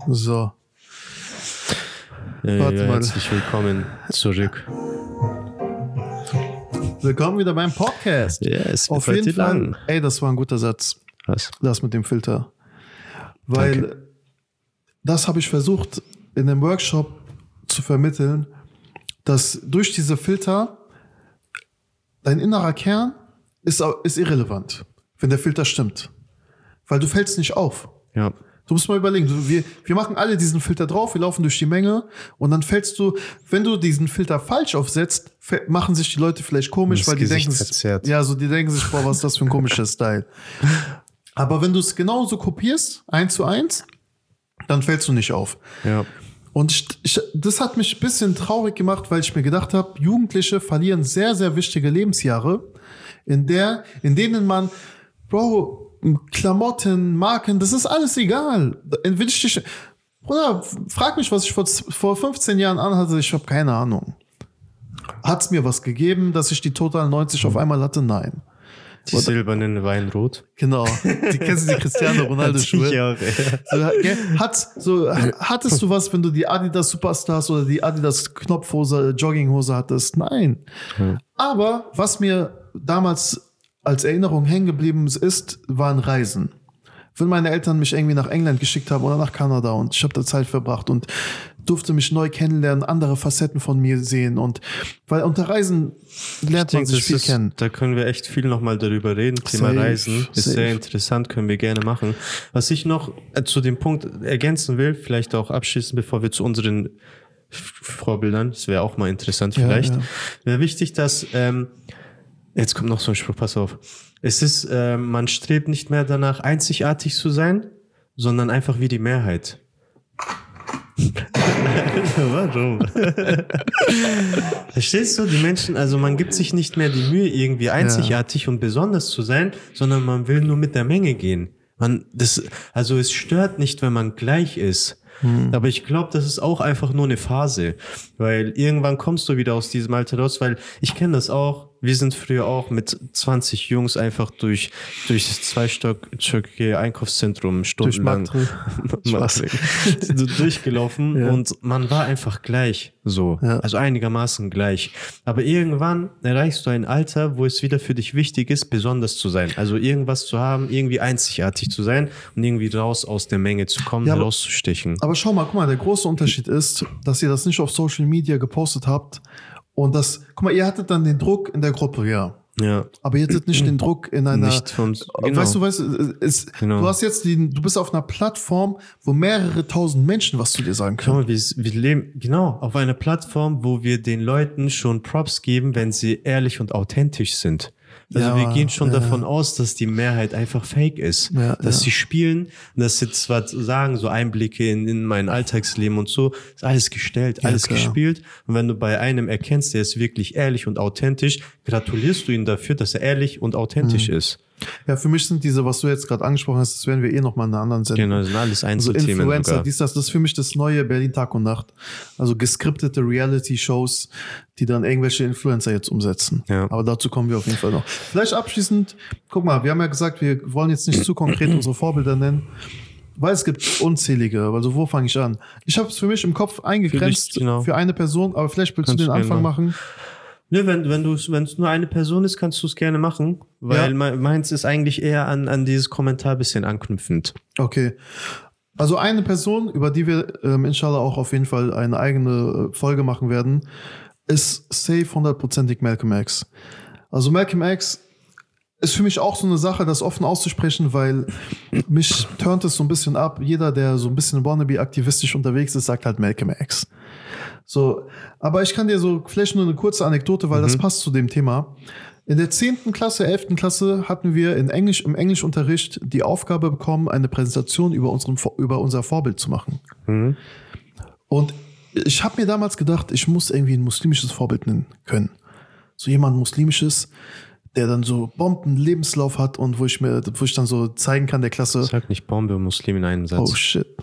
So. Ja, Warte ja, mal. herzlich willkommen zurück. Willkommen wieder beim Podcast. Ja, es Auf jeden Fall. lang. Ey, das war ein guter Satz. Was? Das mit dem Filter. Weil Danke. das habe ich versucht in dem Workshop zu vermitteln, dass durch diese Filter dein innerer Kern ist, ist irrelevant, wenn der Filter stimmt. Weil du fällst nicht auf. Ja. Du musst mal überlegen, du, wir, wir machen alle diesen Filter drauf, wir laufen durch die Menge und dann fällst du, wenn du diesen Filter falsch aufsetzt, machen sich die Leute vielleicht komisch, Das weil die Gesicht denken, verzerrt. ja, so die denken sich, boah, was ist das für ein komischer Style. Aber wenn du es genauso kopierst, eins zu eins, dann fällst du nicht auf. Ja. Und ich, ich, das hat mich ein bisschen traurig gemacht, weil ich mir gedacht habe, Jugendliche verlieren sehr, sehr wichtige Lebensjahre, in der, in denen man, Bro, Klamotten, Marken, das ist alles egal. Dich, Bruder, frag mich, was ich vor, vor 15 Jahren anhatte, ich habe keine Ahnung. Hat's mir was gegeben, dass ich die Total 90 auf einmal hatte? Nein. Die silbernen Weinrot. Genau. Die kennst du die Cristiano Ronaldo Schuhe? Ja. So, gell? Hat, so, hattest du was, wenn du die Adidas Superstars oder die Adidas Knopfhose, Jogginghose hattest? Nein. Aber was mir damals als Erinnerung hängen geblieben ist, waren Reisen. Wenn meine Eltern mich irgendwie nach England geschickt haben oder nach Kanada und ich habe da Zeit verbracht und durfte mich neu kennenlernen, andere Facetten von mir sehen und weil unter Reisen lernt Ich man denke, sich viel ist, kennen. da können wir echt viel nochmal darüber reden. Thema Safe, Reisen ist safe. sehr interessant, können wir gerne machen. Was ich noch äh, zu dem Punkt ergänzen will, vielleicht auch abschließen, bevor wir zu unseren Vorbildern, das wäre auch mal interessant Ja, vielleicht, ja. wäre wichtig, dass, ähm, jetzt kommt noch so ein Spruch, pass auf. Es ist, ähm, man strebt nicht mehr danach, einzigartig zu sein, sondern einfach wie die Mehrheit. Warum? Verstehst du, die Menschen, also man gibt sich nicht mehr die Mühe, irgendwie einzigartig und besonders zu sein, sondern man will nur mit der Menge gehen. Man, das, also es stört nicht, wenn man gleich ist. Aber ich glaube, das ist auch einfach nur eine Phase, weil irgendwann kommst du wieder aus diesem Alter raus, weil ich kenne das auch. Wir sind früher auch mit 20 Jungs einfach durch, durch das zweistöckige Einkaufszentrum stundenlang so durchgelaufen Ja. und man war einfach gleich so, Ja. also einigermaßen gleich. Aber irgendwann erreichst du ein Alter, wo es wieder für dich wichtig ist, besonders zu sein. Also irgendwas zu haben, irgendwie einzigartig zu sein und irgendwie raus aus der Menge zu kommen, Ja, aber- herauszustechen. Aber schau mal, guck mal, der große Unterschied ist, dass ihr das nicht auf Social Media gepostet habt und das, guck mal, ihr hattet dann den Druck in der Gruppe, ja. Ja, Aber ihr hattet nicht den Druck in einer. nicht von, Weißt du, weißt du, es, Genau. du hast jetzt die, du bist auf einer Plattform, wo mehrere tausend Menschen was zu dir sagen können. mal, wir, wir leben genau auf einer Plattform, wo wir den Leuten schon Props geben, wenn sie ehrlich und authentisch sind. Also Ja, wir gehen schon ja. davon aus, dass die Mehrheit einfach fake ist. Ja, dass sie spielen, dass sie zwar sagen, so Einblicke in, in mein Alltagsleben und so, ist alles gestellt, alles klar. gespielt. Und wenn du bei einem erkennst, der ist wirklich ehrlich und authentisch, gratulierst du ihm dafür, dass er ehrlich und authentisch Mhm. ist. Ja, für mich sind diese, was du jetzt gerade angesprochen hast, das werden wir eh nochmal in einer anderen Sendung. Genau, das sind alles So Einzelthemen Influencer, sogar. dies, das, das ist für mich das neue Berlin Tag und Nacht. Also geskriptete Reality-Shows, die dann irgendwelche Influencer jetzt umsetzen. Ja. Aber dazu kommen wir auf jeden Fall noch. Vielleicht abschließend, guck mal, wir haben ja gesagt, wir wollen jetzt nicht zu konkret unsere Vorbilder nennen, weil es gibt unzählige. Also wo fange ich an? Ich habe es für mich im Kopf eingegrenzt für, Für genau. eine Person, aber vielleicht willst Kannst du den Anfang machen. machen. Nö, wenn, wenn du wenn es nur eine Person ist, kannst du es gerne machen, weil Ja. me- meins ist eigentlich eher an, an dieses Kommentar bisschen anknüpfend. Okay. Also eine Person, über die wir ähm, inshallah auch auf jeden Fall eine eigene äh, Folge machen werden, ist safe hundertprozentig Malcolm X. Also Malcolm X ist für mich auch so eine Sache, das offen auszusprechen, weil mich turnt es so ein bisschen ab. Jeder, der so ein bisschen wannabe-aktivistisch unterwegs ist, sagt halt Malcolm X. So, aber ich kann dir so vielleicht nur eine kurze Anekdote, weil das passt zu dem Thema. In der 10. Klasse, 11. Klasse hatten wir in Englisch, im Englischunterricht die Aufgabe bekommen, eine Präsentation über, unseren, Vor- über unser Vorbild zu machen. Mhm. Und ich habe mir damals gedacht, ich muss irgendwie ein muslimisches Vorbild nennen können. So jemand muslimisches, der dann so Bomben-Lebenslauf hat und wo ich mir, wo ich dann so zeigen kann der Klasse, Sag nicht Bombe Muslim in einem Satz. oh shit.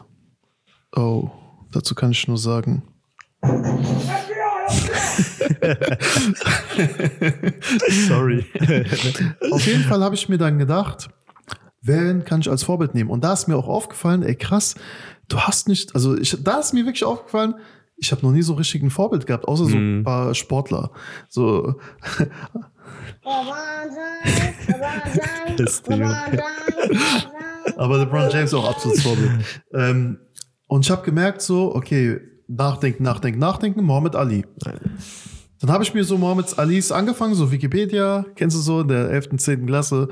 Oh, dazu kann ich nur sagen. Sorry. Auf jeden Fall habe ich mir dann gedacht, wen kann ich als Vorbild nehmen? Und da ist mir auch aufgefallen, ey krass, du hast nicht, also ich, da ist mir wirklich aufgefallen, ich habe noch nie so richtig ein Vorbild gehabt, außer so ein paar Sportler. So, aber LeBron James auch absolutes Vorbild. ähm, und ich habe gemerkt so, okay, nachdenken, nachdenken, nachdenken, Mohammed Ali. Dann habe ich mir so Mohammed Alis angefangen, so Wikipedia, kennst du so, in der 11., 10. Klasse,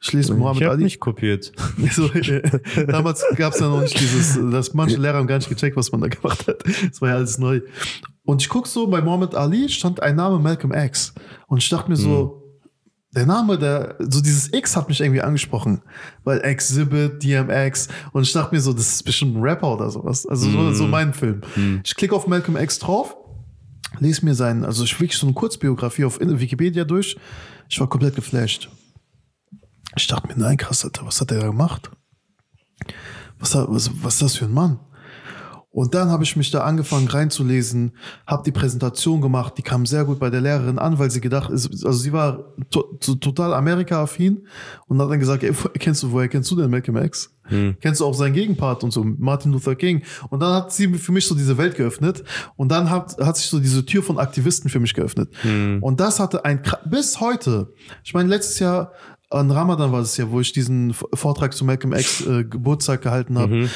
schließt Mohammed Ich habe Ali. nicht kopiert. So, äh, damals gab es ja noch nicht dieses, dass manche Lehrer haben gar nicht gecheckt, was man da gemacht hat. Das war ja alles neu. Und ich guck so, bei Mohammed Ali stand ein Name Malcolm X. Und ich dachte mir so, der Name, der, so dieses X hat mich irgendwie angesprochen. Weil Exhibit, DMX. Und ich dachte mir so, das ist bestimmt ein Rapper oder sowas. Also so, so mein Film. Ich klicke auf Malcolm X drauf, lese mir seinen, also ich wirklich so eine Kurzbiografie auf Wikipedia durch. Ich war komplett geflasht. Ich dachte mir, nein, krass, Alter, was hat der da gemacht? Was, was, was ist das für ein Mann? Und dann habe ich mich da angefangen reinzulesen, habe die Präsentation gemacht, die kam sehr gut bei der Lehrerin an, weil sie gedacht, ist- also sie war to to total Amerika-affin und hat dann gesagt, ey, kennst du, woher kennst du denn Malcolm X? Kennst du auch seinen Gegenpart und so, Martin Luther King? Und dann hat sie für mich so diese Welt geöffnet und dann hat, hat sich so diese Tür von Aktivisten für mich geöffnet. Und das hatte ein, bis heute, ich meine, letztes Jahr an Ramadan war es ja, wo ich diesen Vortrag zu Malcolm X äh, Geburtstag gehalten habe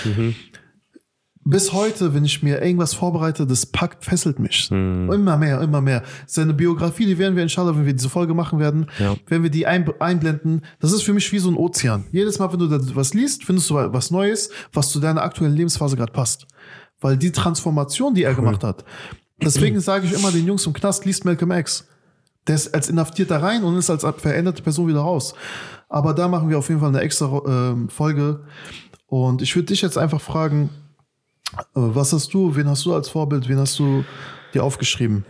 bis heute, wenn ich mir irgendwas vorbereite, das packt, fesselt mich. Immer mehr, immer mehr. Seine Biografie, die werden wir inshallah, wenn wir diese Folge machen werden, Ja. wenn wir die ein, einblenden, das ist für mich wie so ein Ozean. Jedes Mal, wenn du da was liest, findest du was Neues, was zu deiner aktuellen Lebensphase gerade passt. Weil die Transformation, die er gemacht hat, deswegen sage ich immer den Jungs im Knast, liest Malcolm X. Der ist als Inhaftierter rein und ist als veränderte Person wieder raus. Aber da machen wir auf jeden Fall eine extra ähm, Folge. Und ich würde dich jetzt einfach fragen, äh, Was hast du, wen hast du als Vorbild, wen hast du dir aufgeschrieben?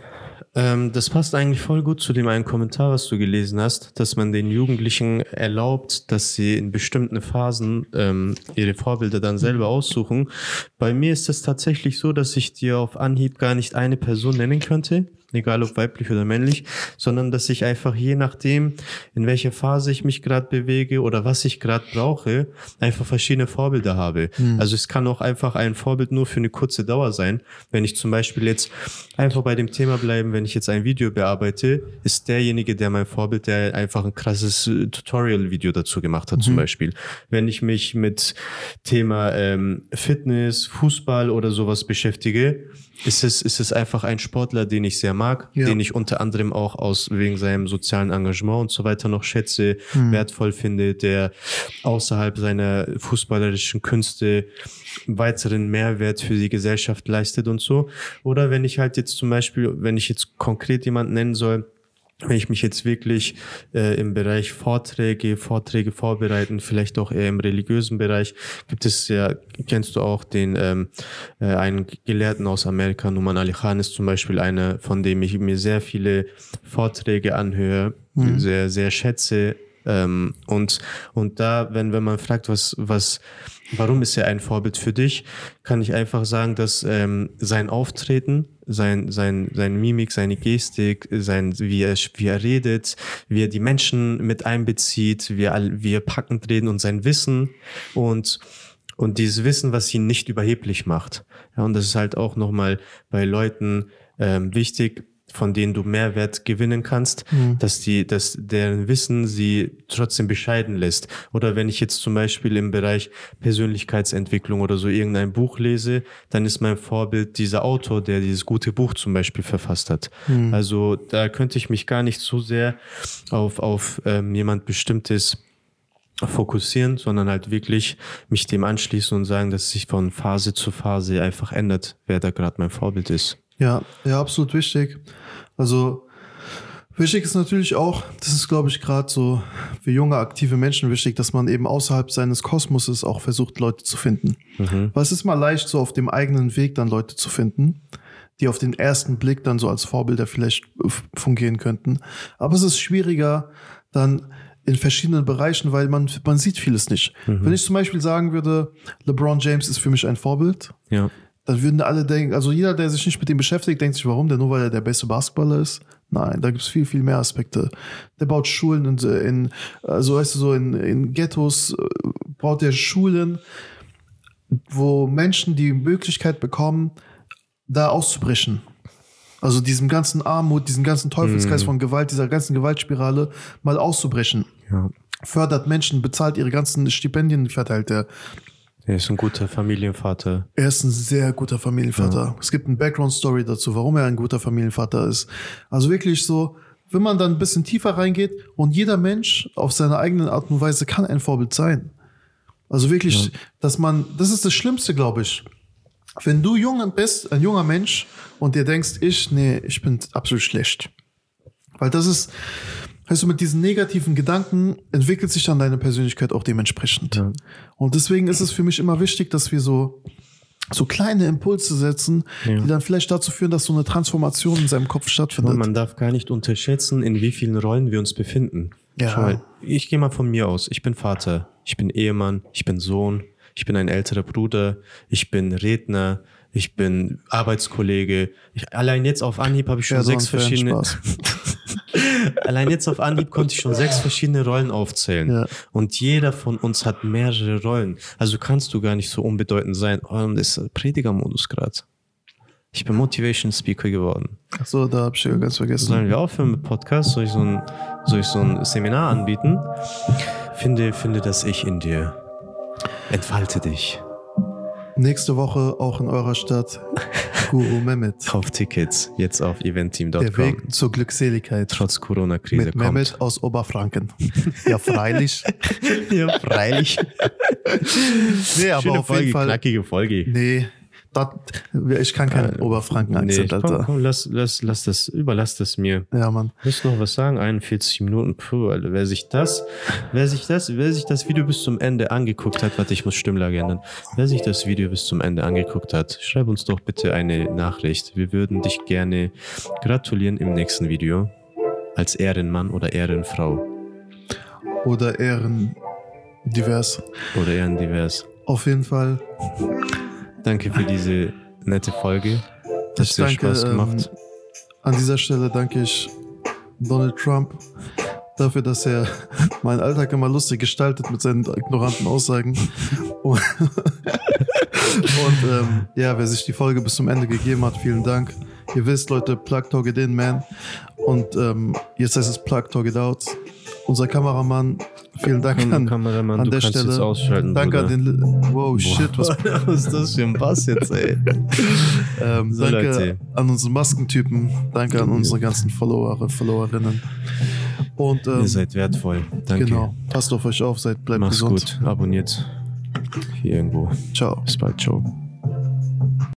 Ähm, das passt eigentlich voll gut zu dem einen Kommentar, was du gelesen hast, dass man den Jugendlichen erlaubt, dass sie in bestimmten Phasen ähm, ihre Vorbilder dann selber aussuchen. Bei mir ist es tatsächlich so, dass ich dir auf Anhieb gar nicht eine Person nennen könnte, egal ob weiblich oder männlich, sondern dass ich einfach je nachdem, in welcher Phase ich mich gerade bewege oder was ich gerade brauche, einfach verschiedene Vorbilder habe. Also es kann auch einfach ein Vorbild nur für eine kurze Dauer sein. Wenn ich zum Beispiel jetzt einfach bei dem Thema bleiben, wenn ich jetzt ein Video bearbeite, ist derjenige, der mein Vorbild, der einfach ein krasses äh, Tutorial-Video dazu gemacht hat, zum Beispiel. Wenn ich mich mit Thema ähm, Fitness, Fußball oder sowas beschäftige, ist es, ist es einfach ein Sportler, den ich sehr mag, Ja. den ich unter anderem auch aus wegen seinem sozialen Engagement und so weiter noch schätze, wertvoll finde, der außerhalb seiner fußballerischen Künste weiteren Mehrwert für die Gesellschaft leistet und so. Oder wenn ich halt jetzt zum Beispiel, wenn ich jetzt konkret jemanden nennen soll, wenn ich mich jetzt wirklich äh, im Bereich Vorträge, Vorträge vorbereiten, vielleicht auch eher im religiösen Bereich, gibt es ja, kennst du auch den ähm, äh, einen Gelehrten aus Amerika, Numan Ali Khan ist zum Beispiel einer, von dem ich mir sehr viele Vorträge anhöre, sehr, sehr schätze. Ähm, und, und da, wenn, wenn man fragt, was, was, warum ist er ein Vorbild für dich, kann ich einfach sagen, dass ähm, sein Auftreten, sein, sein, sein Mimik, seine Gestik, sein, wie er, wie er redet, wie er die Menschen mit einbezieht, wie er, wie er packend reden und sein Wissen und, und dieses Wissen, was ihn nicht überheblich macht. Ja, und das ist halt auch nochmal bei Leuten ähm, wichtig, von denen du Mehrwert gewinnen kannst, dass die, dass deren Wissen sie trotzdem bescheiden lässt. Oder wenn ich jetzt zum Beispiel im Bereich Persönlichkeitsentwicklung oder so irgendein Buch lese, dann ist mein Vorbild dieser Autor, der dieses gute Buch zum Beispiel verfasst hat. Also da könnte ich mich gar nicht so sehr auf, auf ähm, jemand bestimmtes fokussieren, sondern halt wirklich mich dem anschließen und sagen, dass es sich von Phase zu Phase einfach ändert, wer da gerade mein Vorbild ist. Ja, ja, absolut wichtig. Also wichtig ist natürlich auch, das ist, glaube ich, gerade so für junge, aktive Menschen wichtig, dass man eben außerhalb seines Kosmoses auch versucht, Leute zu finden. Weil es ist mal leicht, so auf dem eigenen Weg dann Leute zu finden, die auf den ersten Blick dann so als Vorbilder vielleicht äh, fungieren könnten. Aber es ist schwieriger, dann in verschiedenen Bereichen, weil man, man sieht vieles nicht. Wenn ich zum Beispiel sagen würde, LeBron James ist für mich ein Vorbild, Ja. Dann würden alle denken, also jeder, der sich nicht mit dem beschäftigt, denkt sich, warum? Der nur weil er der beste Basketballer ist? Nein, da gibt es viel, viel mehr Aspekte. Der baut Schulen in, in also weißt du, so in, in Ghettos äh, baut der Schulen, wo Menschen die Möglichkeit bekommen, da auszubrechen. Also diesem ganzen Armut, diesem ganzen Teufelskreis von Gewalt, dieser ganzen Gewaltspirale mal auszubrechen. Ja. Fördert Menschen, bezahlt ihre ganzen Stipendien, verteilt er. Er ist ein guter Familienvater. Er ist ein sehr guter Familienvater. Es gibt eine Background-Story dazu, warum er ein guter Familienvater ist. Also wirklich so, wenn man dann ein bisschen tiefer reingeht und jeder Mensch auf seine eigene Art und Weise kann ein Vorbild sein. Also wirklich, dass man, das ist das Schlimmste, glaube ich. Wenn du jung bist, ein junger Mensch und dir denkst, ich, nee, ich bin absolut schlecht. Weil das ist, weißt du, mit diesen negativen Gedanken entwickelt sich dann deine Persönlichkeit auch dementsprechend. Und deswegen ist es für mich immer wichtig, dass wir so, so kleine Impulse setzen, Ja. die dann vielleicht dazu führen, dass so eine Transformation in seinem Kopf stattfindet. Und man darf gar nicht unterschätzen, in wie vielen Rollen wir uns befinden. Ja. Schau mal, ich gehe mal von mir aus. Ich bin Vater, ich bin Ehemann, ich bin Sohn, ich bin ein älterer Bruder, ich bin Redner, ich bin Arbeitskollege. Ich, allein jetzt auf Anhieb habe ich schon Ja, so sechs verschiedene. Allein jetzt auf Anhieb konnte ich schon sechs verschiedene Rollen aufzählen. Ja. Und jeder von uns hat mehrere Rollen. Also kannst du gar nicht so unbedeutend sein. Oh, und das ist Predigermodus gerade. Ich bin Motivation Speaker geworden. Achso, da hab ich ja ganz vergessen. Sollen wir aufhören mit Podcast? Soll ich so ein, soll ich so ein Seminar anbieten? Finde, finde das Ich in dir. Entfalte dich. Nächste Woche auch in eurer Stadt Guru Mehmet. Kauf Tickets jetzt auf Der eventeam.com. Weg zur Glückseligkeit. Trotz Corona-Krise Mit kommt. Mehmet aus Oberfranken. ja, freilich. Ja, freilich. Nee, aber Schöne auf Folge, jeden Fall. knackige Folge. Nee, dat, ich kann keinen Oberfranken-Akzent, Äh, komm, Alter. komm, lass, lass, lass das, überlass das mir. Ja, Mann. Willst du noch was sagen? 41 Minuten, puh, Alter. Wer sich das, wer sich das, wer sich das Video bis zum Ende angeguckt hat, warte, ich muss Stimmlage ändern. Wer sich das Video bis zum Ende angeguckt hat, schreib uns doch bitte eine Nachricht. Wir würden dich gerne gratulieren im nächsten Video. Als Ehrenmann oder Ehrenfrau. Oder Ehren divers. Oder Ehrendivers. Auf jeden Fall. Danke für diese nette Folge. Hat Ich sehr danke, Spaß gemacht. Ähm, an dieser Stelle danke ich Donald Trump dafür, dass er meinen Alltag immer lustig gestaltet mit seinen ignoranten Aussagen. Und, und ähm, ja, wer sich die Folge bis zum Ende gegeben hat, vielen Dank. Ihr wisst, Leute, Plug Talk It In, man. Und ähm, jetzt heißt es Plug Talk It Out. Unser Kameramann, vielen Dank an, Kameramann, an der Stelle. Danke an den. Wow, shit, was was ist das für ein Bass jetzt, ey? Ähm, So, danke Leute. an unsere Maskentypen, danke an unsere ganzen Follower, Followerinnen. Und ähm, Ihr seid wertvoll. Danke. genau, passt auf euch auf, seid bleibt Mach's gesund. gut. Abonniert. Hier irgendwo. Ciao. Bis bald. Ciao.